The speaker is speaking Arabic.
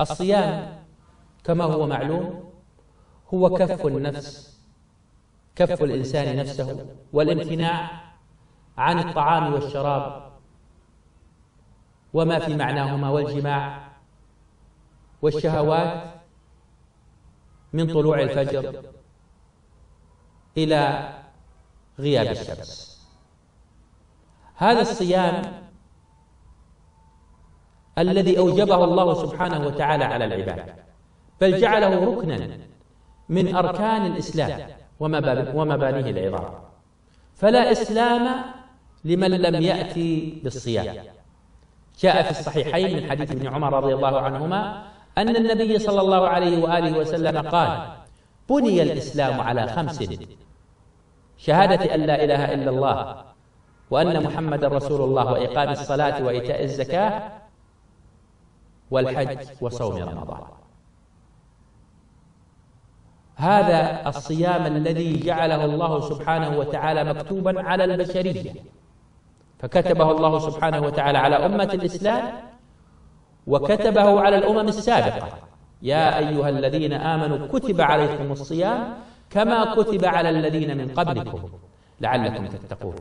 الصيام كما هو معلوم هو كف النفس كف الإنسان نفسه والامتناع عن الطعام والشراب وما في معناهما والجماع والشهوات من طلوع الفجر إلى غياب الشمس. هذا الصيام الذي أوجبه الله سبحانه وتعالى على العباد. بل جعله ركنا من أركان الإسلام ومبانيه العظام. فلا إسلام لمن لم يأتي بالصيام. جاء في الصحيحين من حديث ابن عمر رضي الله عنهما أن النبي صلى الله عليه وآله وسلم قال بني الإسلام على خمس شهادة أن لا إله إلا الله وأن محمد رسول الله وإقام الصلاة وإيتاء الزكاة والحج وصوم رمضان. هذا الصيام الذي جعله الله سبحانه وتعالى مكتوبا على البشرية. فكتبه الله سبحانه وتعالى على أمة الإسلام وكتبه على الأمم السابقة. يا أيها الذين آمنوا كتب عليكم الصيام كما كتب على الذين من قبلكم لعلكم تتقون.